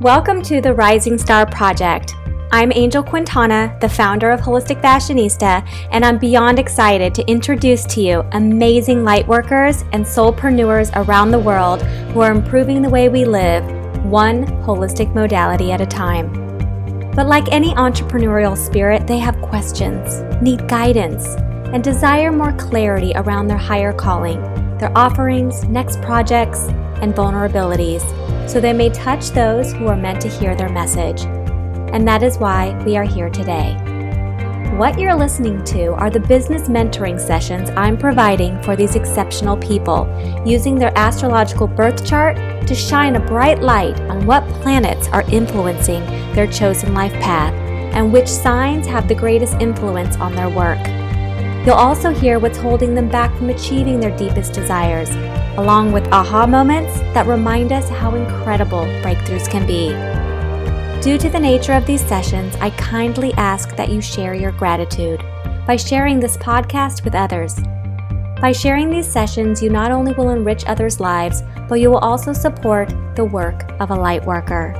Welcome to the Rising Star Project. I'm Angel Quintana, the founder of Holistic Fashionista, and I'm beyond excited to introduce to you amazing lightworkers and soulpreneurs around the world who are improving the way we live, one holistic modality at a time. But like any entrepreneurial spirit, they have questions, need guidance, and desire more clarity around their higher calling, their offerings, next projects, and vulnerabilities so they may touch those who are meant to hear their message. And that is why we are here today. What you're listening to are the business mentoring sessions I'm providing for these exceptional people, using their astrological birth chart to shine a bright light on what planets are influencing their chosen life path and which signs have the greatest influence on their work. You'll also hear what's holding them back from achieving their deepest desires along with aha moments that remind us how incredible breakthroughs can be. Due to the nature of these sessions, I kindly ask that you share your gratitude by sharing this podcast with others. By sharing these sessions, you not only will enrich others' lives, but you will also support the work of a light worker,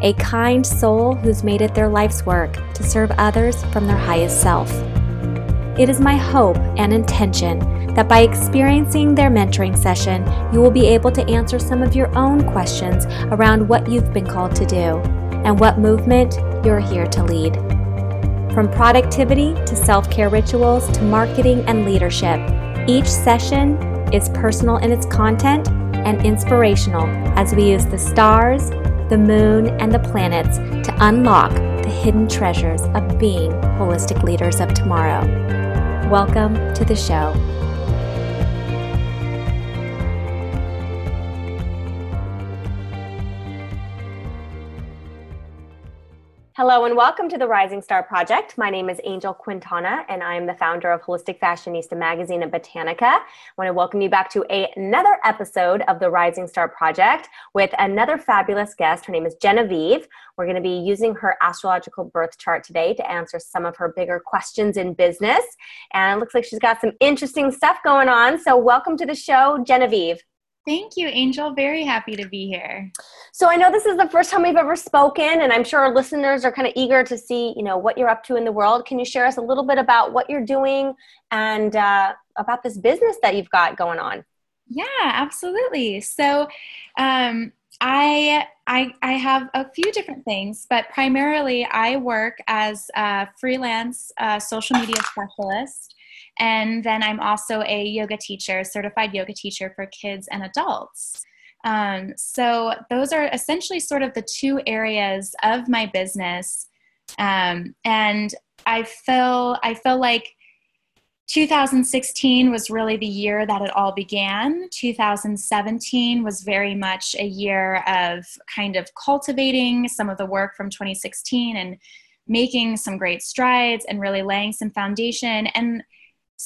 a kind soul who's made it their life's work to serve others from their highest self. It is my hope and intention that by experiencing their mentoring session, you will be able to answer some of your own questions around what you've been called to do and what movement you're here to lead. From productivity to self care rituals to marketing and leadership, each session is personal in its content and inspirational as we use the stars, the moon, and the planets to unlock the hidden treasures of being holistic leaders of tomorrow. Welcome to the show. Hello and welcome to the Rising Star Project. My name is Angel Quintana and I am the founder of Holistic Fashionista magazine and Botanica. I want to welcome you back to a, another episode of the Rising Star Project with another fabulous guest. Her name is Genevieve. We're going to be using her astrological birth chart today to answer some of her bigger questions in business. And it looks like she's got some interesting stuff going on. So, welcome to the show, Genevieve. Thank you, Angel. Very happy to be here. So I know this is the first time we've ever spoken, and I'm sure our listeners are kind of eager to see, you know, what you're up to in the world. Can you share us a little bit about what you're doing and uh, about this business that you've got going on? Yeah, absolutely. So um, I, I, I have a few different things, but primarily I work as a freelance uh, social media specialist. And then I'm also a yoga teacher, certified yoga teacher for kids and adults. Um, so those are essentially sort of the two areas of my business. Um, and I feel I feel like 2016 was really the year that it all began. 2017 was very much a year of kind of cultivating some of the work from 2016 and making some great strides and really laying some foundation. And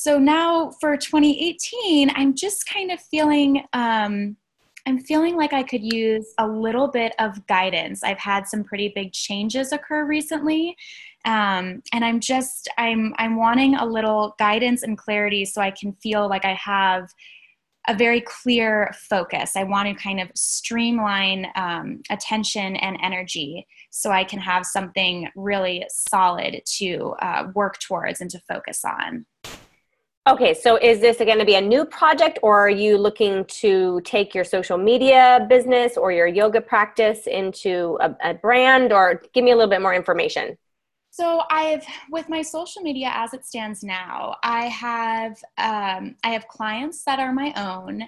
so now for 2018, I'm just kind of feeling. Um, I'm feeling like I could use a little bit of guidance. I've had some pretty big changes occur recently, um, and i'm just i'm i'm wanting a little guidance and clarity so i can feel like i have a very clear focus i want to kind of streamline um, attention and energy so i can have something really solid to uh, work towards and to focus on Okay, so is this going to be a new project, or are you looking to take your social media business or your yoga practice into a, a brand, or give me a little bit more information? So I've with my social media as it stands now, I have um, I have clients that are my own,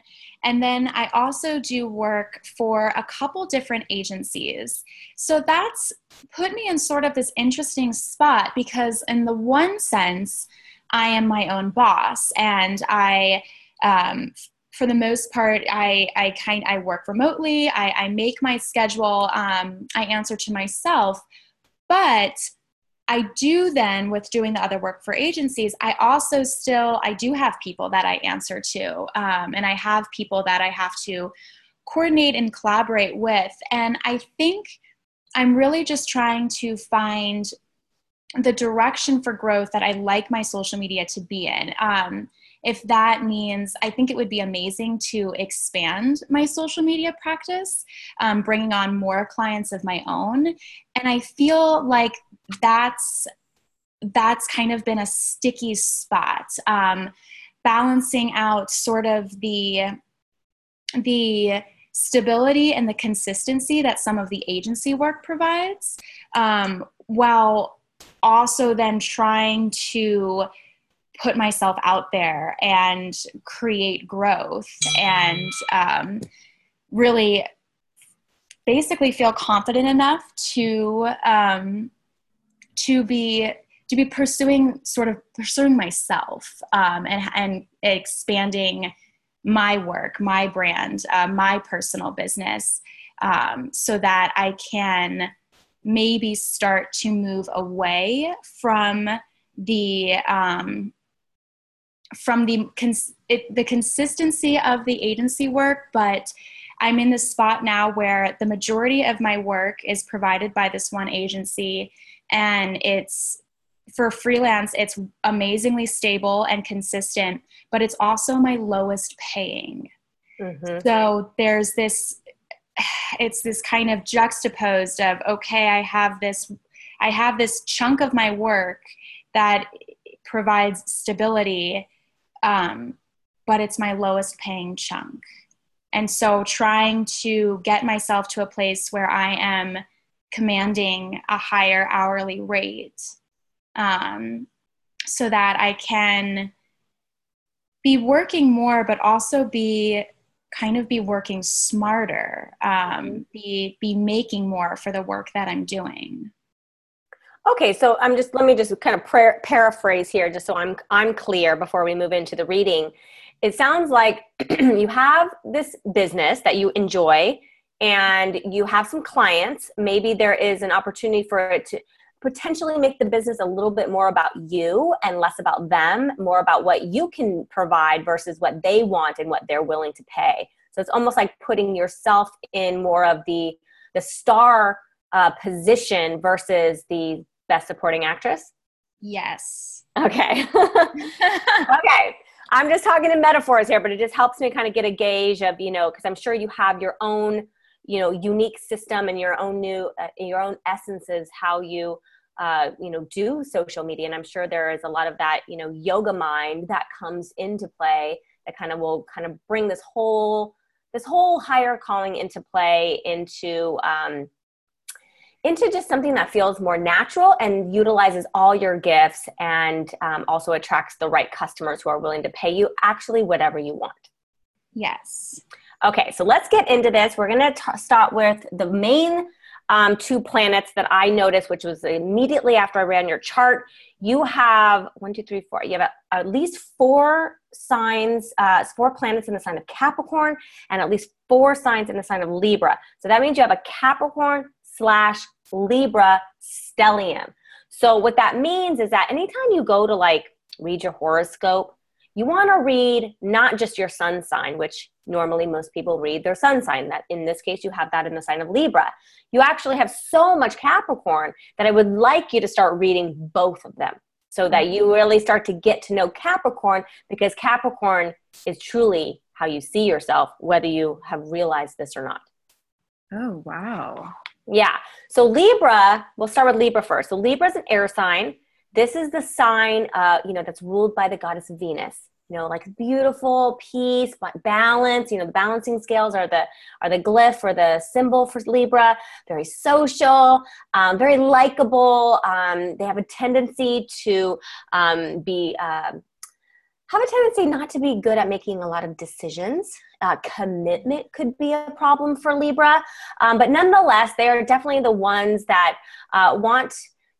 and then I also do work for a couple different agencies. So that's put me in sort of this interesting spot because in the one sense, I am my own boss, and I. Um, for the most part, I, I kind I work remotely. I, I make my schedule. Um, I answer to myself, but I do then with doing the other work for agencies, I also still I do have people that I answer to, um, and I have people that I have to coordinate and collaborate with, and I think I'm really just trying to find the direction for growth that I like my social media to be in. Um, if that means, I think it would be amazing to expand my social media practice, um, bringing on more clients of my own. And I feel like that's that's kind of been a sticky spot, um, balancing out sort of the the stability and the consistency that some of the agency work provides, um, while also then trying to put myself out there and create growth and um, really basically feel confident enough to um, to be to be pursuing sort of pursuing myself um, and and expanding my work, my brand, uh, my personal business, um, so that I can maybe start to move away from the um, from the cons- it, the consistency of the agency work, but I'm in this spot now where the majority of my work is provided by this one agency, and it's for freelance, it's amazingly stable and consistent, but it's also my lowest paying. Mm-hmm. So there's this, it's this kind of juxtaposed of, okay, I have this, I have this chunk of my work that provides stability, um, but it's my lowest paying chunk. And so trying to get myself to a place where I am commanding a higher hourly rate um, so that I can be working more, but also be kind of be working smarter, um, be be making more for the work that I'm doing. Okay, so I'm just let me just kind of paraphrase here, just so I'm I'm clear before we move into the reading. It sounds like you have this business that you enjoy, and you have some clients. Maybe there is an opportunity for it to potentially make the business a little bit more about you and less about them, more about what you can provide versus what they want and what they're willing to pay. So it's almost like putting yourself in more of the the star uh, position versus the best supporting actress. Yes. Okay. okay. I'm just talking in metaphors here, but it just helps me kind of get a gauge of, you know, because I'm sure you have your own you know unique system and your own new uh, your own essences how you uh, you know do social media. And i'm sure there is a lot of that you know yoga mind that comes into play that kind of will kind of bring this whole this whole higher calling into play into um, into just something that feels more natural and utilizes all your gifts and um, also attracts the right customers who are willing to pay you actually whatever you want. Yes Okay, so let's get into this. We're going to start with the main um, two planets that I noticed, which was immediately after I ran your chart. You have one, two, three, four. You have at least four signs, uh, four planets in the sign of Capricorn, and at least four signs in the sign of Libra. So that means you have a Capricorn slash Libra stellium. So what that means is that anytime you go to like read your horoscope, you want to read not just your sun sign, which normally most people read their sun sign. That in this case, you have that in the sign of Libra. You actually have so much Capricorn that I would like you to start reading both of them so that you mm-hmm. really start to get to know Capricorn because Capricorn is truly how you see yourself, whether you have realized this or not. Oh, wow. Yeah. So Libra, we'll start with Libra first. So Libra is an air sign. This is the sign, uh, you know, that's ruled by the goddess Venus. You know, like beautiful peace, balance. You know, the balancing scales are the are the glyph or the symbol for Libra. Very social, um, very likable. Um, they have a tendency to um, be uh, have a tendency not to be good at making a lot of decisions. Uh, commitment could be a problem for Libra, um, but nonetheless, they are definitely the ones that uh, want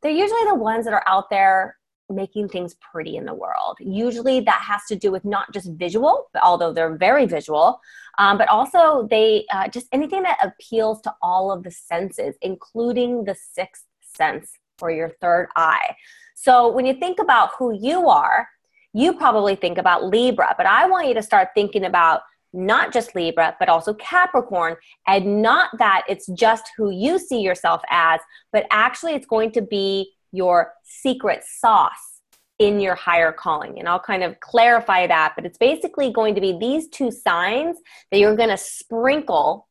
they're usually the ones that are out there making things pretty in the world. Usually that has to do with not just visual, although they're very visual, um, but also they uh, just anything that appeals to all of the senses, including the sixth sense or your third eye. So when you think about who you are, you probably think about Libra, but I want you to start thinking about not just Libra, but also Capricorn. And not that it's just who you see yourself as, but actually it's going to be your secret sauce in your higher calling. And I'll kind of clarify that, but it's basically going to be these two signs that you're going to sprinkle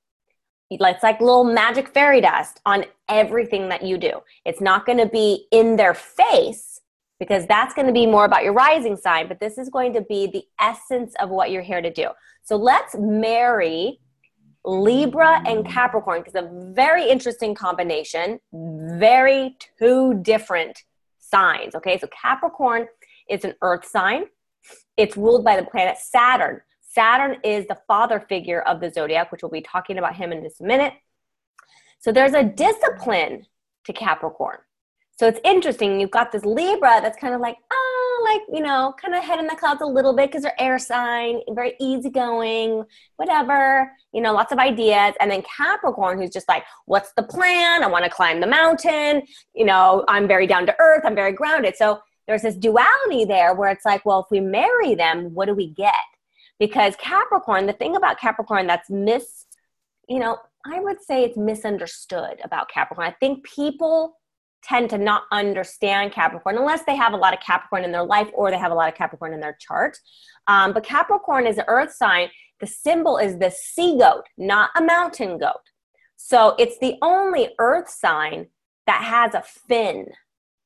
it's like little magic fairy dust on everything that you do. It's not going to be in their face because that's going to be more about your rising sign, but this is going to be the essence of what you're here to do. So let's marry Libra and Capricorn is a very interesting combination, very two different signs. Okay, so Capricorn is an earth sign, it's ruled by the planet Saturn. Saturn is the father figure of the zodiac, which we'll be talking about him in just a minute. So there's a discipline to Capricorn. So it's interesting. You've got this Libra that's kind of like, ah, like, you know, kind of head in the clouds a little bit because they're air sign, very easygoing, whatever, you know, lots of ideas. And then Capricorn, who's just like, what's the plan? I want to climb the mountain. You know, I'm very down to earth. I'm very grounded. So there's this duality there where it's like, well, if we marry them, what do we get? Because Capricorn, the thing about Capricorn that's mis, you know, I would say it's misunderstood about Capricorn. I think people tend to not understand Capricorn unless they have a lot of Capricorn in their life or they have a lot of Capricorn in their chart. Um, but Capricorn is an earth sign. The symbol is the sea goat, not a mountain goat. So it's the only earth sign that has a fin.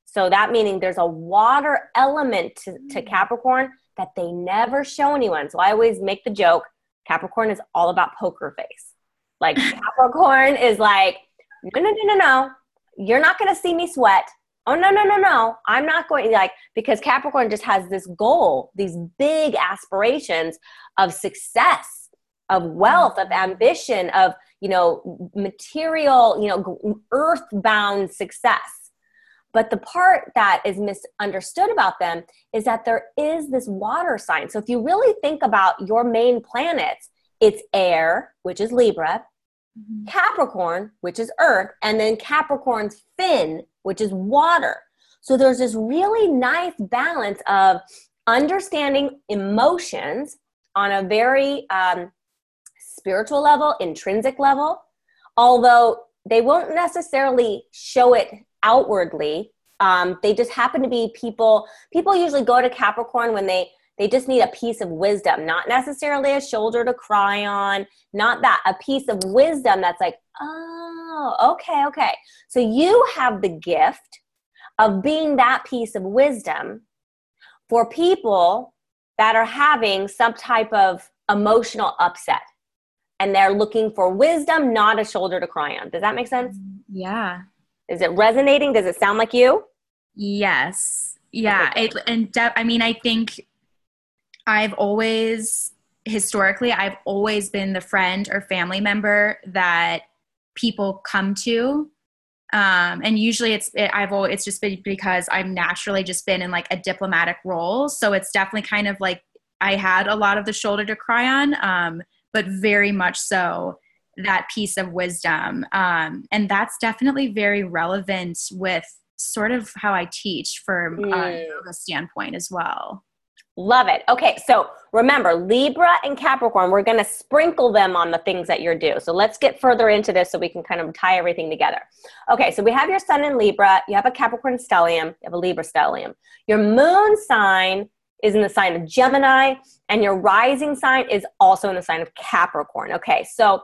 So that meaning there's a water element to, to mm. Capricorn that they never show anyone. So I always make the joke Capricorn is all about poker face. Like Capricorn is like, no, no, no, no, no you're not going to see me sweat. Oh, no, no, no, no. I'm not going like, because Capricorn just has this goal, these big aspirations of success, of wealth, of ambition, of, you know, material, you know, earthbound success. But the part that is misunderstood about them is that there is this water sign. So if you really think about your main planets, it's air, which is Libra, mm-hmm. Capricorn, which is earth, and then Capricorn's fin, which is water. So there's this really nice balance of understanding emotions on a very um, spiritual level, intrinsic level, although they won't necessarily show it outwardly. Um, they just happen to be people. People usually go to Capricorn when they they just need a piece of wisdom, not necessarily a shoulder to cry on, not that, a piece of wisdom that's like, oh, okay, okay. So you have the gift of being that piece of wisdom for people that are having some type of emotional upset and they're looking for wisdom, not a shoulder to cry on. Does that make sense? Yeah. Is it resonating? Does it sound like you? Yes. Yeah. It, and de- I mean, I think I've always, historically, I've always been the friend or family member that people come to. Um, and usually it's it, I've always, it's just been because I've naturally just been in like a diplomatic role, so it's definitely kind of like I had a lot of the shoulder to cry on, um, but very much so that piece of wisdom, um, and that's definitely very relevant with sort of how I teach from mm. a yoga standpoint as well. Love it. Okay, so remember Libra and Capricorn, we're going to sprinkle them on the things that you're due. So let's get further into this so we can kind of tie everything together. Okay, so we have your sun in Libra, you have a Capricorn stellium, you have a Libra stellium. Your moon sign is in the sign of Gemini, and your rising sign is also in the sign of Capricorn. Okay, so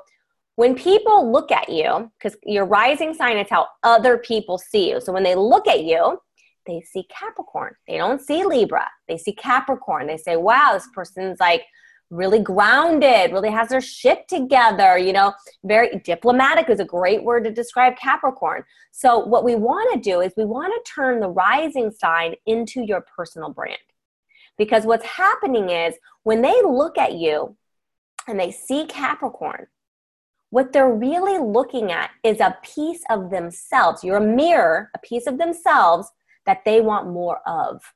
when people look at you, because your rising sign is how other people see you. So when they look at you, they see Capricorn. They don't see Libra. They see Capricorn. They say, wow, this person's like really grounded, really has their shit together, you know, very diplomatic is a great word to describe Capricorn. So, what we want to do is we want to turn the rising sign into your personal brand. Because what's happening is when they look at you and they see Capricorn, what they're really looking at is a piece of themselves. You're a mirror, a piece of themselves that they want more of.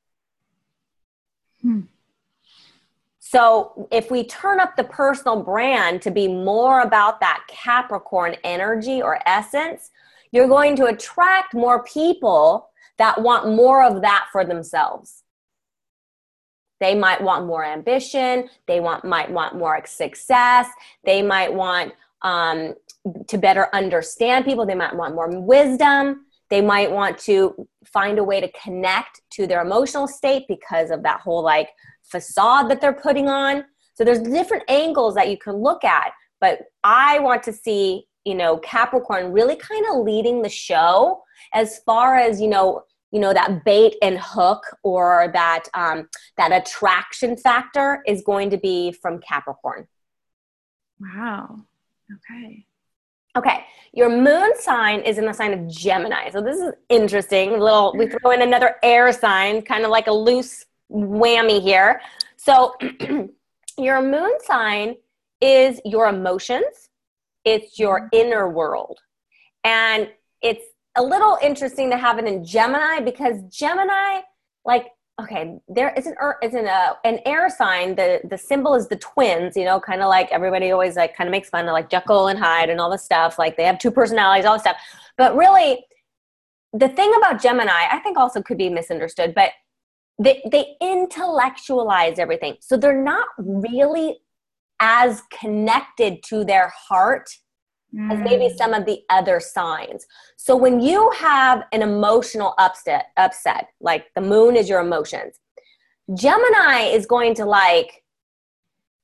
Hmm. So, if we turn up the personal brand to be more about that Capricorn energy or essence, you're going to attract more people that want more of that for themselves. They might want more ambition. They want might want more success. They might want um, to better understand people. They might want more wisdom. They might want to find a way to connect to their emotional state because of that whole like facade that they're putting on. So there's different angles that you can look at, but I want to see, you know, Capricorn really kind of leading the show as far as, you know, you know that bait and hook or that um, that attraction factor is going to be from capricorn. Wow. Okay okay your moon sign is in the sign of gemini. So this is interesting a little we throw in another air sign kind of like a loose whammy here. So your moon sign is your emotions it's your mm-hmm. inner world. And it's a little interesting to have it in Gemini because Gemini, like, okay, there isn't er, isn't a an air sign. The the symbol is the twins. You know, kind of like everybody always like kind of makes fun of like Jekyll and Hyde and all this stuff. Like they have two personalities, all this stuff. But really, the thing about Gemini, I think also could be misunderstood, but they they intellectualize everything, so they're not really as connected to their heart as maybe mm. some of the other signs. So when you have an emotional upset, upset, like the moon is your emotions, Gemini is going to like,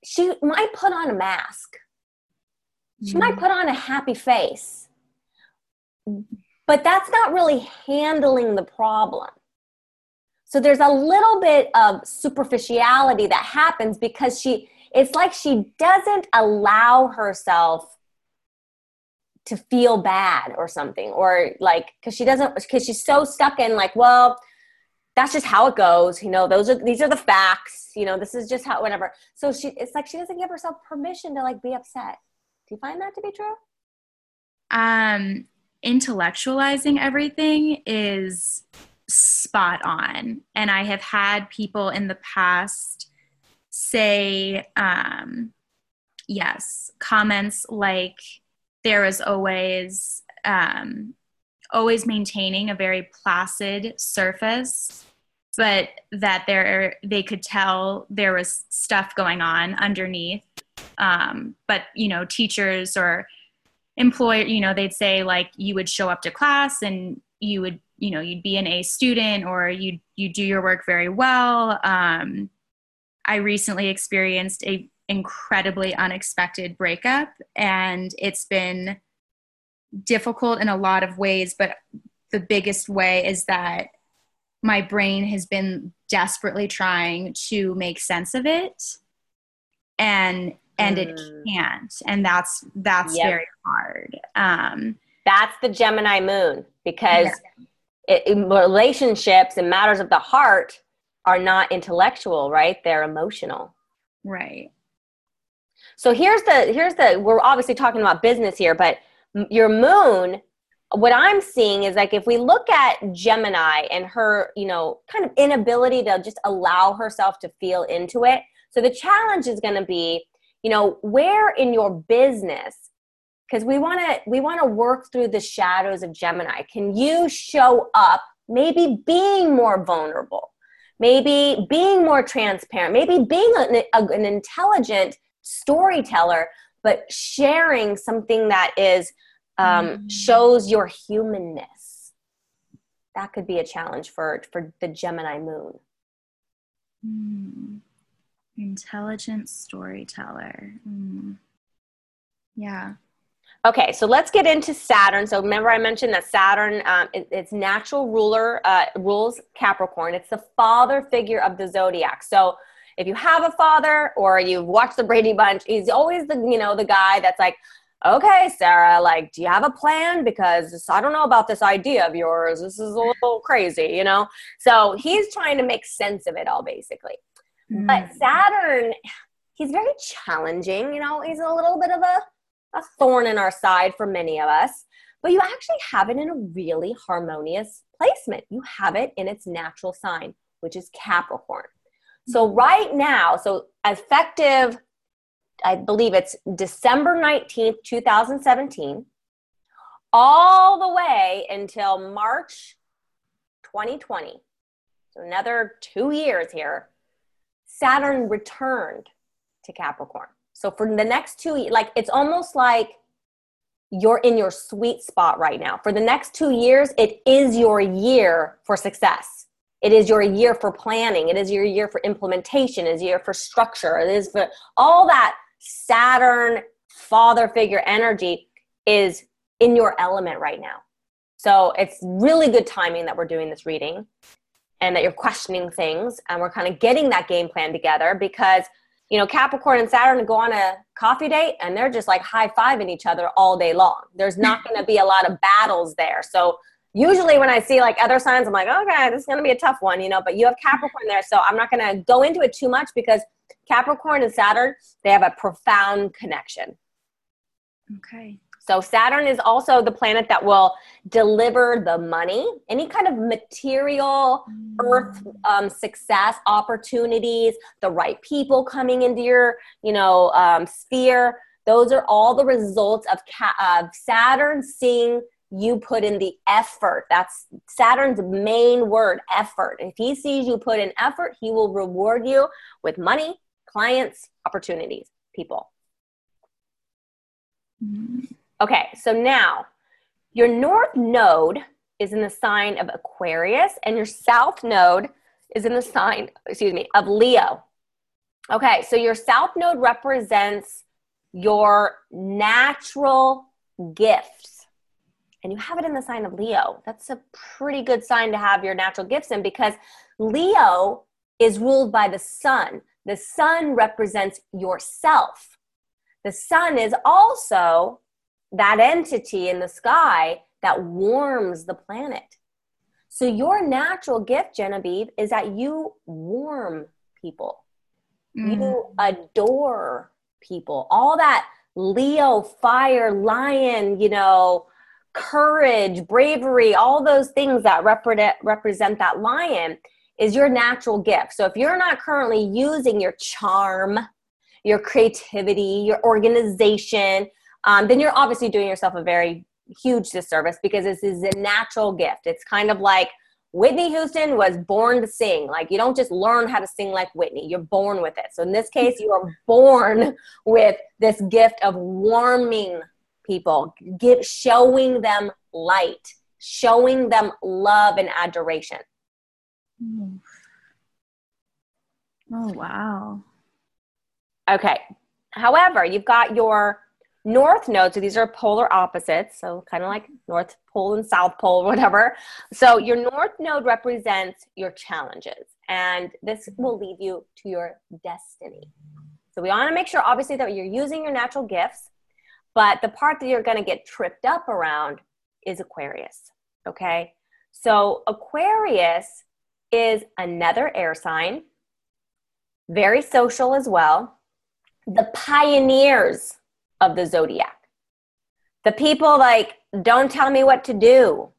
she might put on a mask. She mm. might put on a happy face. But that's not really handling the problem. So there's a little bit of superficiality that happens because she, it's like she doesn't allow herself to feel bad or something or like because she doesn't because she's so stuck in like well that's just how it goes you know those are these are the facts you know this is just how whatever. So she it's like she doesn't give herself permission to like be upset. Do you find that to be true? Um intellectualizing everything is spot on. And i have had people in the past say um yes comments like there is always um, always maintaining a very placid surface but that there they could tell there was stuff going on underneath. Um, but you know teachers or employer you know they'd say like you would show up to class and you would you know you'd be an a student or you you do your work very well. Um, i recently experienced a incredibly unexpected breakup and it's been difficult in a lot of ways but the biggest way is that my brain has been desperately trying to make sense of it and and mm. it can't and that's that's yep. very hard um that's the gemini moon because yeah. it, relationships and matters of the heart are not intellectual right they're emotional right so here's the here's the we're obviously talking about business here, but your moon what I'm seeing is like if we look at Gemini and her, you know, kind of inability to just allow herself to feel into it. So the challenge is going to be, you know, where in your business because we want to we want to work through the shadows of Gemini. Can you show up maybe being more vulnerable? Maybe being more transparent, maybe being an, an intelligent storyteller, but sharing something that is um, mm. shows your humanness. That could be a challenge for for the Gemini moon. Mm. Intelligent storyteller. Mm. Yeah. Okay, so let's get into Saturn. So remember, I mentioned that Saturn, um, it, its natural ruler uh, rules Capricorn. It's the father figure of the zodiac. So if you have a father or you've watched the Brady Bunch, he's always the you know the guy that's like, okay, Sarah, like, do you have a plan? Because I don't know about this idea of yours. This is a little crazy, you know. So he's trying to make sense of it all, basically. Mm. But Saturn, he's very challenging. You know, he's a little bit of a a thorn in our side for many of us. But you actually have it in a really harmonious placement. You have it in its natural sign, which is Capricorn. So right now, so effective, I believe it's December 19th, 2017, all the way until March 2020. So another two years here, Saturn returned to Capricorn. So for the next two, like it's almost like you're in your sweet spot right now. For the next two years, it is your year for success. It is your year for planning. It is your year for implementation. It is your year for structure. It is for all that Saturn father figure energy is in your element right now. So it's really good timing that we're doing this reading and that you're questioning things and we're kind of getting that game plan together because you know Capricorn and Saturn go on a coffee date and they're just like high fiving each other all day long. There's not going to be a lot of battles there. So usually when I see like other signs, I'm like, okay, this is going to be a tough one, you know. But you have Capricorn there, so I'm not going to go into it too much because Capricorn and Saturn they have a profound connection. Okay. So Saturn is also the planet that will deliver the money, any kind of material, mm. earth um, success, opportunities, the right people coming into your, you know, um, sphere. Those are all the results of, ca- of Saturn seeing you put in the effort. That's Saturn's main word, effort. If he sees you put in effort, he will reward you with money, clients, opportunities, people. Mm. Okay, so now your north node is in the sign of Aquarius, and your south node is in the sign, excuse me, of Leo. Okay, so your south node represents your natural gifts. And you have it in the sign of Leo. That's a pretty good sign to have your natural gifts in because Leo is ruled by the sun. The sun represents yourself. The sun is also that entity in the sky that warms the planet. So, your natural gift, Genevieve, is that you warm people, mm. you adore people. All that Leo, fire, lion, you know, courage, bravery, all those things that represent, represent that lion is your natural gift. So, if you're not currently using your charm, your creativity, your organization, um, then you're obviously doing yourself a very huge disservice because this is a natural gift. It's kind of like Whitney Houston was born to sing. Like you don't just learn how to sing like Whitney, you're born with it. So in this case, you are born with this gift of warming people, give, showing them light, showing them love and adoration. Hmm. Oh, wow. Okay. However, you've got your north node so these are polar opposites so kind of like north pole and south pole whatever so your north node represents your challenges and this will lead you to your destiny so we want to make sure obviously that you're using your natural gifts but the part that you're going to get tripped up around is aquarius okay so aquarius is another air sign very social as well the pioneers of the zodiac. The people like, don't tell me what to do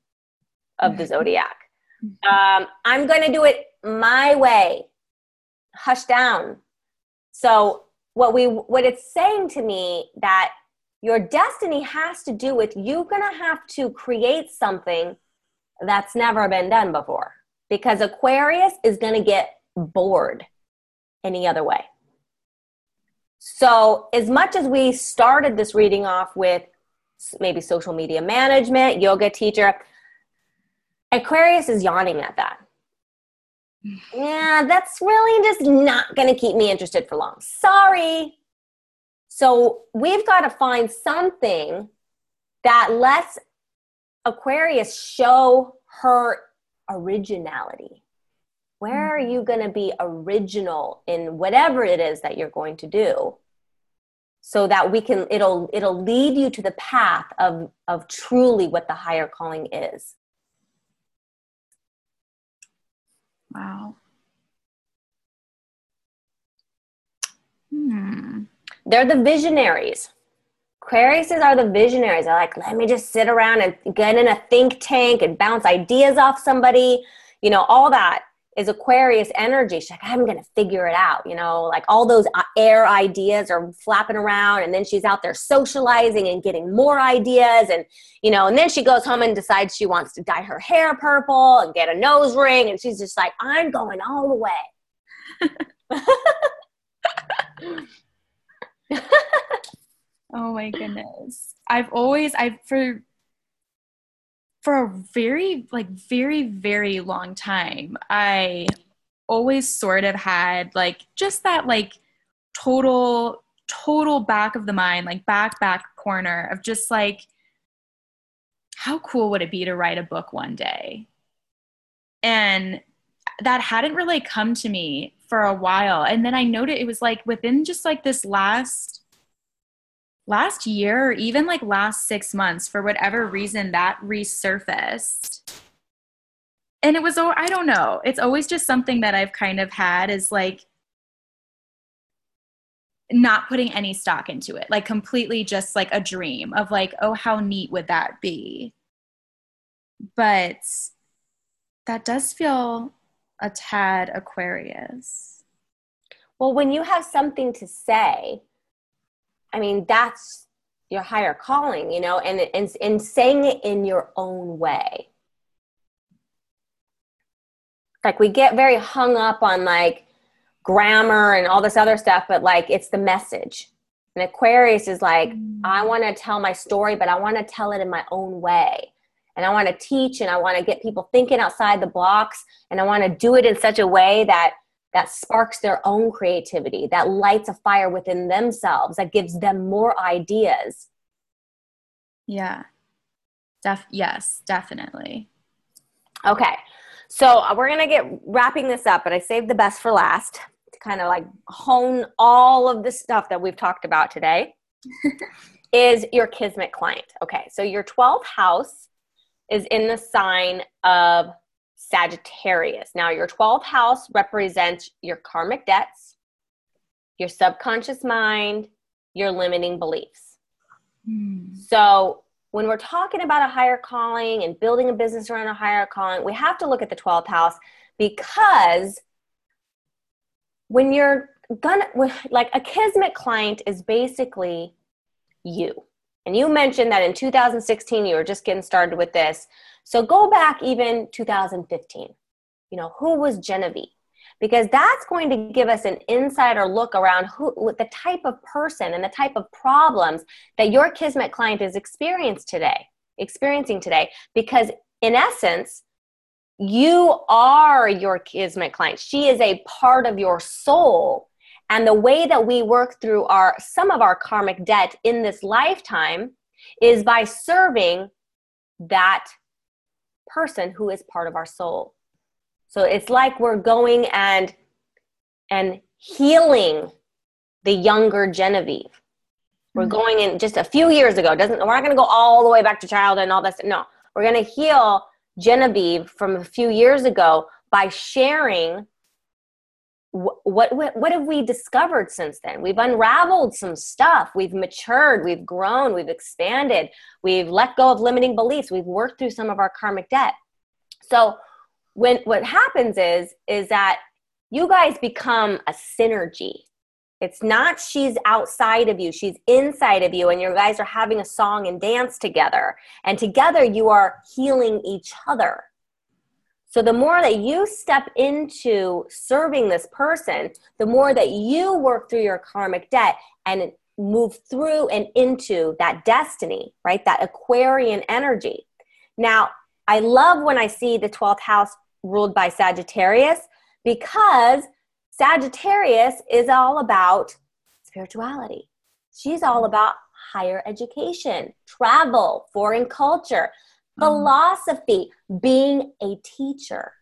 of the zodiac. Um, I'm going to do it my way. Hush down. So what we what it's saying to me that your destiny has to do with you going to have to create something that's never been done before because Aquarius is going to get bored any other way. So, as much as we started this reading off with maybe social media management, yoga teacher, Aquarius is yawning at that. Yeah, that's really just not going to keep me interested for long. Sorry. So, we've got to find something that lets Aquarius show her originality. Where are you going to be original in whatever it is that you're going to do? So that we can it'll it'll lead you to the path of of truly what the higher calling is. Wow. Hmm. They're the visionaries. Aquariuses are the visionaries. They're like, let me just sit around and get in a think tank and bounce ideas off somebody, you know, all that is Aquarius energy. She's like, I'm going to figure it out. You know, like all those uh, air ideas are flapping around. And then she's out there socializing and getting more ideas. And, you know, and then she goes home and decides she wants to dye her hair purple and get a nose ring. And she's just like, I'm going all the way. my goodness. I've always I've for for a very like very very long time I always sort of had like just that like total total back of the mind like back back corner of just like how cool would it be to write a book one day and that hadn't really come to me for a while and then i noted it was like within just like this last last year or even like last six months for whatever reason that resurfaced. And it was oh i don't know. It's always just something that i've kind of had is like not putting any stock into it. Like completely just like a dream of like oh how neat would that be? But that does feel a tad Aquarius. Well, when you have something to say, I mean, that's your higher calling, you know, and, and, and saying it in your own way. Like we get very hung up on like grammar and all this other stuff, but like it's the message. And Aquarius is like, mm. I want to tell my story, but I want to tell it in my own way and I want to teach and I want to get people thinking outside the box and I want to do it in such a way that that sparks their own creativity, that lights a fire within themselves, that gives them more ideas. Yeah. Def- yes, definitely. Okay. So uh, we're going to get wrapping this up, but I saved the best for last to kind of like hone all of the stuff that we've talked about today. is your kismet client. Okay. So your 12th house is in the sign of Sagittarius. Now, your 12th house represents your karmic debts, your subconscious mind, your limiting beliefs. Hmm. So, when we're talking about a higher calling and building a business around a higher calling, we have to look at the 12th house because when you're gonna, like a Kismet client is basically you. And you mentioned that in 2016 you were just getting started with this. So go back even 2015. You know, who was Genevieve? Because that's going to give us an insider look around who the type of person and the type of problems that your Kismet client is experiencing today, experiencing today. Because in essence, you are your Kismet client. She is a part of your soul and the way that we work through our some of our karmic debt in this lifetime is by serving that person who is part of our soul. So it's like we're going and and healing the younger Genevieve. We're mm-hmm. going in just a few years ago. Doesn't we're not going to go all the way back to childhood and all this. No, we're going to heal Genevieve from a few years ago by sharing what, what what have we discovered since then? We've unraveled some stuff. We've matured. We've grown. We've expanded. We've let go of limiting beliefs. We've worked through some of our karmic debt. So when what happens is is that you guys become a synergy. It's not she's outside of you. She's inside of you and you guys are having a song and dance together. And together you are healing each other so the more that you step into serving this person, the more that you work through your karmic debt and move through and into that destiny, right? That Aquarian energy. Now, I love when I see the 12th house ruled by Sagittarius because Sagittarius is all about spirituality. She's all about higher education, travel, foreign culture. Philosophy, being a teacher.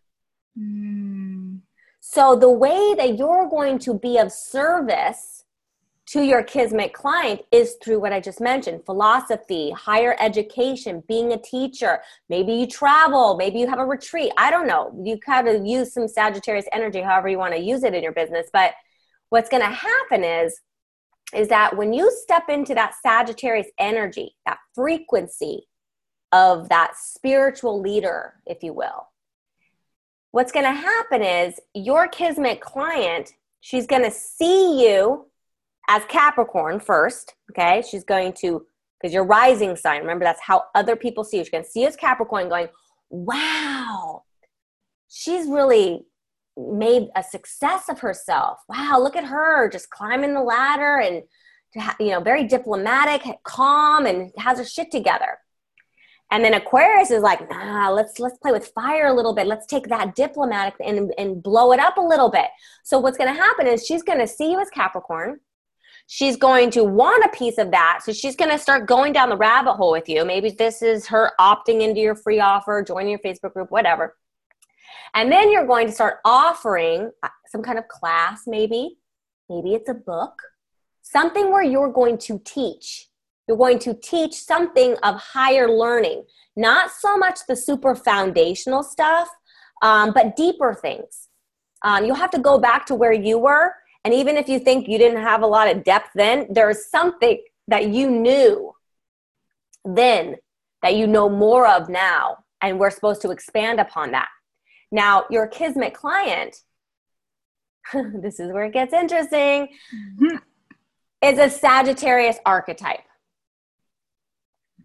Mm. So, the way that you're going to be of service to your Kismet client is through what I just mentioned philosophy, higher education, being a teacher. Maybe you travel, maybe you have a retreat. I don't know. You kind of use some Sagittarius energy, however you want to use it in your business. But what's going to happen is is that when you step into that Sagittarius energy, that frequency, of that spiritual leader, if you will. What's going to happen is your Kismet client, she's going to see you as Capricorn first, okay? She's going to, because your rising sign, remember that's how other people see you. She's going to see you as Capricorn going, wow, she's really made a success of herself. Wow, look at her just climbing the ladder and you know, very diplomatic, calm, and has her shit together. And then Aquarius is like, nah, let's let's play with fire a little bit. Let's take that diplomatic and, and blow it up a little bit. So what's gonna happen is she's gonna see you as Capricorn. She's going to want a piece of that. So she's gonna start going down the rabbit hole with you. Maybe this is her opting into your free offer, joining your Facebook group, whatever. And then you're going to start offering uh, some kind of class, maybe. Maybe it's a book, something where you're going to teach you're going to teach something of higher learning, not so much the super foundational stuff, um, but deeper things. Um, you'll have to go back to where you were. And even if you think you didn't have a lot of depth then, there's something that you knew then that you know more of now. And we're supposed to expand upon that. Now, your Kismet client, this is where it gets interesting, mm-hmm. is a Sagittarius archetype.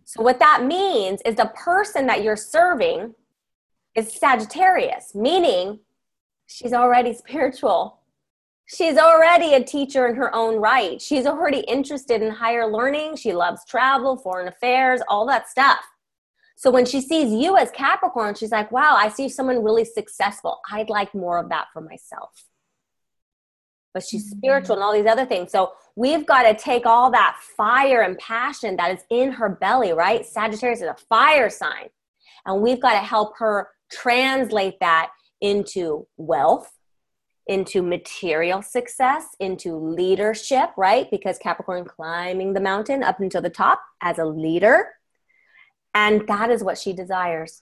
So, what that means is the person that you're serving is Sagittarius, meaning she's already spiritual. She's already a teacher in her own right. She's already interested in higher learning. She loves travel, foreign affairs, all that stuff. So when she sees you as Capricorn, she's like, wow, I see someone really successful. I'd like more of that for myself but she's mm-hmm. spiritual and all these other things. So we've got to take all that fire and passion that is in her belly, right? Sagittarius is a fire sign. And we've got to help her translate that into wealth, into material success, into leadership, right? Because Capricorn climbing the mountain up until the top as a leader. And that is what she desires.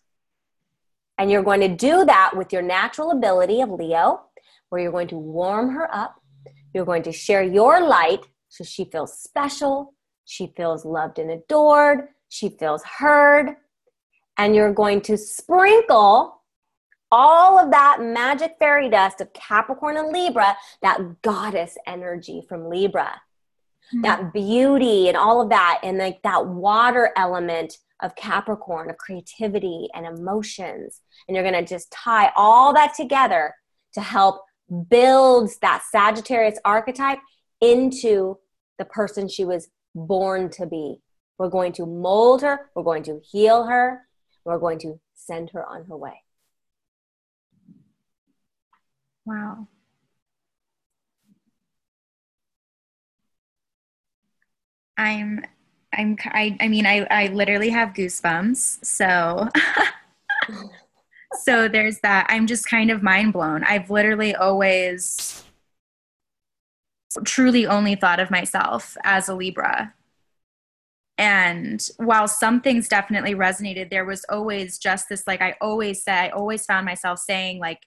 And you're going to do that with your natural ability of Leo, where you're going to warm her up you're going to share your light so she feels special, she feels loved and adored, she feels heard. And you're going to sprinkle all of that magic fairy dust of Capricorn and Libra, that goddess energy from Libra, mm-hmm. that beauty and all of that, and like that water element of Capricorn, of creativity and emotions. And you're going to just tie all that together to help builds that Sagittarius archetype into the person she was born to be. We're going to mold her, we're going to heal her, we're going to send her on her way. Wow. I'm I'm I, I mean I I literally have goosebumps. So so there's that. I'm just kind of mind blown. I've literally always truly only thought of myself as a Libra. And while some things definitely resonated, there was always just this like I always said, I always found myself saying, like,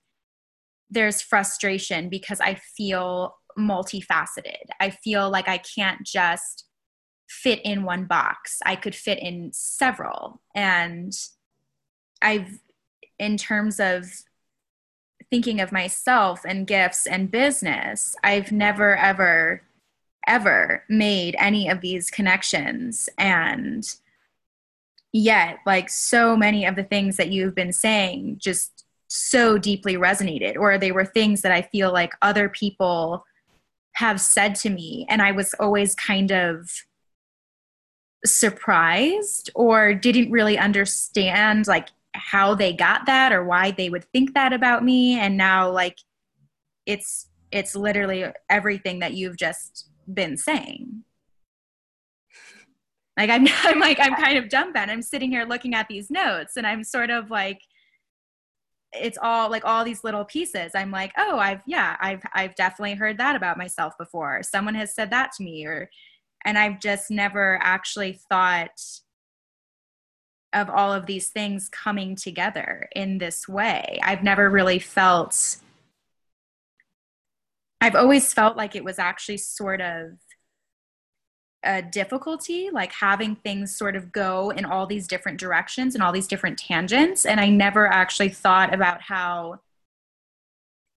there's frustration because I feel multifaceted. I feel like I can't just fit in one box, I could fit in several. And I've in terms of thinking of myself and gifts and business, I've never, ever, ever made any of these connections. And yet, like so many of the things that you've been saying just so deeply resonated, or they were things that I feel like other people have said to me. And I was always kind of surprised or didn't really understand like how they got that or why they would think that about me. And now like it's it's literally everything that you've just been saying. Like I'm, I'm like i'm kind of dumbfounded i'm sitting here looking at these notes and i'm sort of like it's all like all these little pieces. I'm like oh i've yeah i've i've definitely heard that about myself before. Someone has said that to me or and i've just never actually thought of all of these things coming together in this way. I've never really felt, I've always felt like it was actually sort of a difficulty, like having things sort of go in all these different directions and all these different tangents. And I never actually thought about how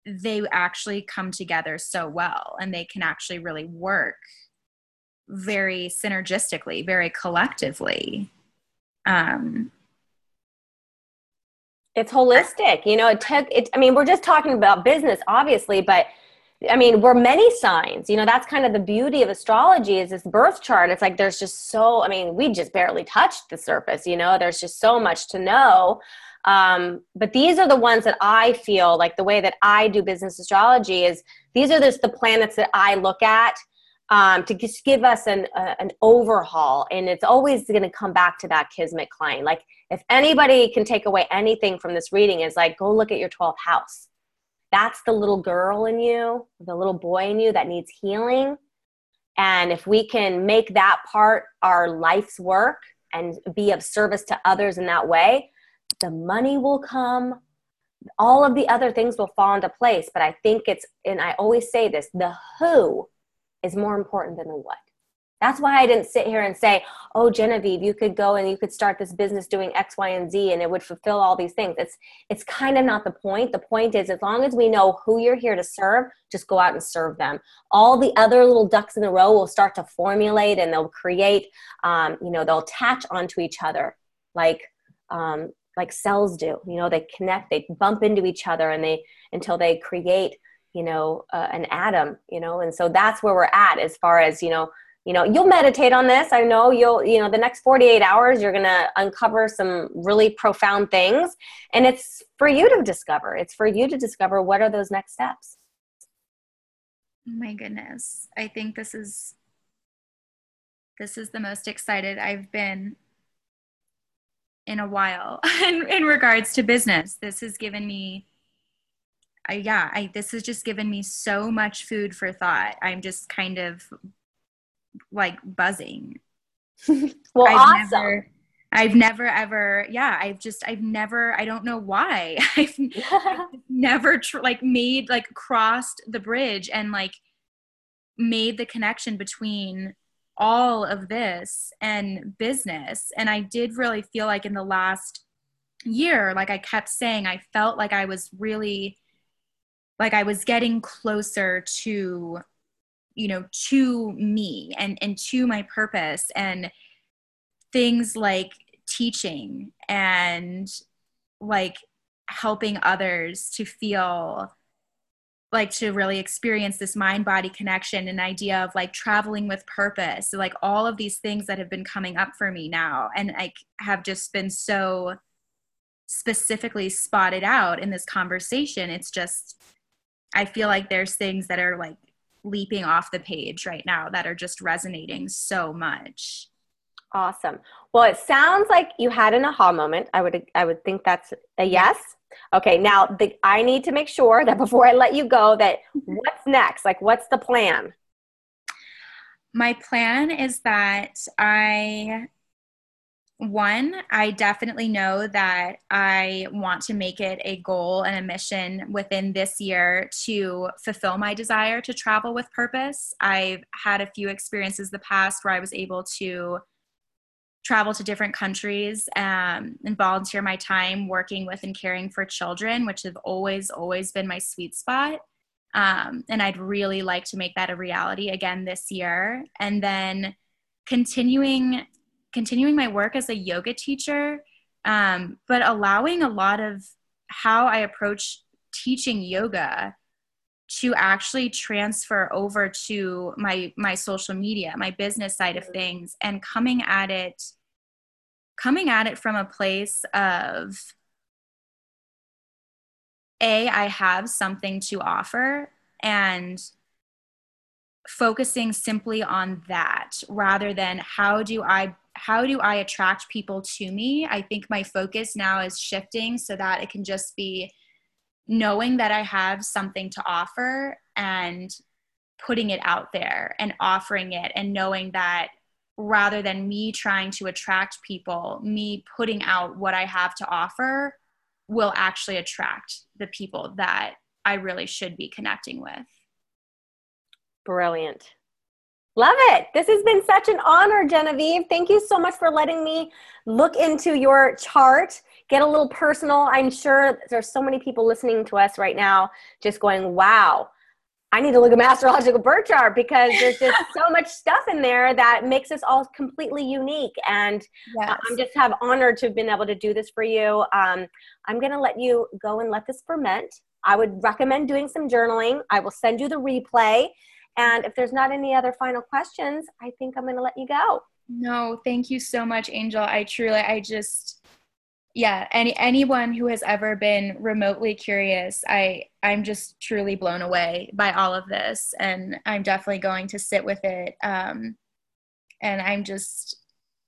they actually come together so well and they can actually really work very synergistically, very collectively um, it's holistic you know it took it i mean we're just talking about business obviously but I mean, we're many signs. You know, that's kind of the beauty of astrology is this birth chart. It's like there's just so, I mean, we just barely touched the surface, you know, there's just so much to know. Um, but these are the ones that I feel like the way that I do business astrology is these are just the planets that I look at um, to just give us an, uh, an overhaul. And it's always going to come back to that Kismet client. Like, if anybody can take away anything from this reading, is like, go look at your 12th house that's the little girl in you, the little boy in you that needs healing. And if we can make that part our life's work and be of service to others in that way, the money will come. All of the other things will fall into place. But I think it's, and I always say this the who is more important than the what. That's why I didn't sit here and say, "Oh, Genevieve, you could go and you could start this business doing X, Y, and Z, and it would fulfill all these things." It's it's kind of not the point. The point is, as long as we know who you're here to serve, just go out and serve them. All the other little ducks in the row will start to formulate, and they'll create. Um, you know, they'll attach onto each other, like um, like cells do. You know, they connect, they bump into each other, and they until they create. You know, uh, an atom. You know, and so that's where we're at as far as you know you know you'll meditate on this i know you'll you know the next 48 hours you're going to uncover some really profound things and it's for you to discover it's for you to discover what are those next steps oh my goodness i think this is this is the most excited i've been in a while in, in regards to business this has given me uh, yeah I, this has just given me so much food for thought i'm just kind of like buzzing. well, I've awesome. Never, I've never ever, yeah, I've just, I've never, I don't know why. I've, I've never tr- like made, like crossed the bridge and like made the connection between all of this and business. And I did really feel like in the last year, like I kept saying, I felt like I was really, like I was getting closer to you know to me and and to my purpose and things like teaching and like helping others to feel like to really experience this mind body connection and idea of like traveling with purpose so like all of these things that have been coming up for me now and like have just been so specifically spotted out in this conversation. It's just i feel like there's things that are like leaping off the page right now that are just resonating so much. Awesome. Well, it sounds like you had an aha moment. I would I would think that's a yes. Okay, now the, I need to make sure that before I let you go that what's next? Like what's the plan? My plan is that I one, I definitely know that I want to make it a goal and a mission within this year to fulfill my desire to travel with purpose. I've had a few experiences the past where I was able to travel to different countries um, and volunteer my time working with and caring for children, which have always, always been my sweet spot. Um, and I'd really like to make that a reality again this year. And then continuing continuing my work as a yoga teacher, um, but allowing a lot of how I approach teaching yoga to actually transfer over to my my social media my business side of things and coming at it coming at it from a place of a i have something to offer and focusing simply on that rather than how do i how do I attract people to me? I think my focus now is shifting so that it can just be knowing that I have something to offer and putting it out there and offering it and knowing that rather than me trying to attract people, me putting out what I have to offer will actually attract the people that I really should be connecting with. Brilliant. Love it. This has been such an honor, Genevieve. Thank you so much for letting me look into your chart, get a little personal. I'm sure there's so many people listening to us right now just going, wow, I need to look at my astrological birth chart because there's just so much stuff in there that makes us all completely unique. And yes. uh, I'm just have honored to have been able to do this for you. Um, I'm going to let you go and let this ferment I would recommend doing some journaling. I will send you the replay. And if there's not any other final questions, I think I'm going to let you go. No, thank you so much, Angel. I truly, I just, yeah, any anyone who has ever been remotely curious, I I'm just truly blown away by all of this, and I'm definitely going to sit with it. Um, and I'm just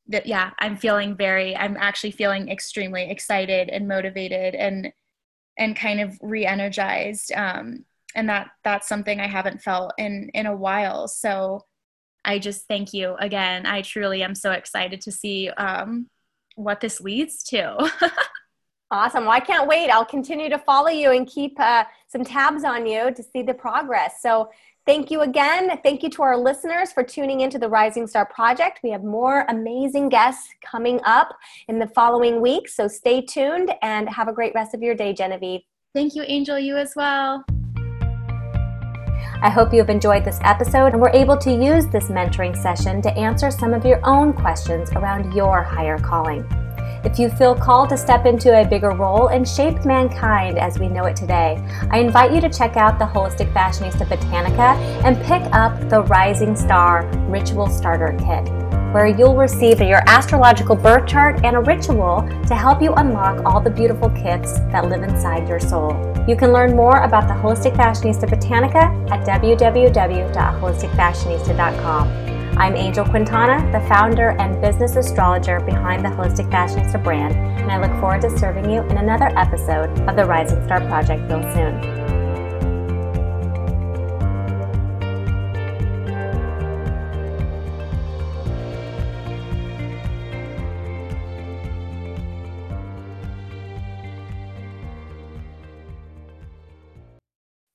that yeah i'm feeling very i'm actually feeling extremely excited and motivated and and kind of re-energized um, and that that's something i haven't felt in in a while so i just thank you again i truly am so excited to see um, what this leads to awesome well i can't wait i'll continue to follow you and keep uh, some tabs on you to see the progress so Thank you again. Thank you to our listeners for tuning into the Rising Star Project. We have more amazing guests coming up in the following weeks, so stay tuned and have a great rest of your day, Genevieve. Thank you, Angel. You as well. I hope you have enjoyed this episode and were able to use this mentoring session to answer some of your own questions around your higher calling. If you feel called to step into a bigger role and shape mankind as we know it today, I invite you to check out the Holistic Fashionista Botanica and pick up the Rising Star Ritual Starter Kit where you'll receive your astrological birth chart and a ritual to help you unlock all the beautiful gifts that live inside your soul. You can learn more about the Holistic Fashionista Botanica at www.holisticfashionista.com. I'm Angel Quintana, the founder and business astrologer behind the Holistic Fashionista brand, and I look forward to serving you in another episode of the Rising Star Project real soon.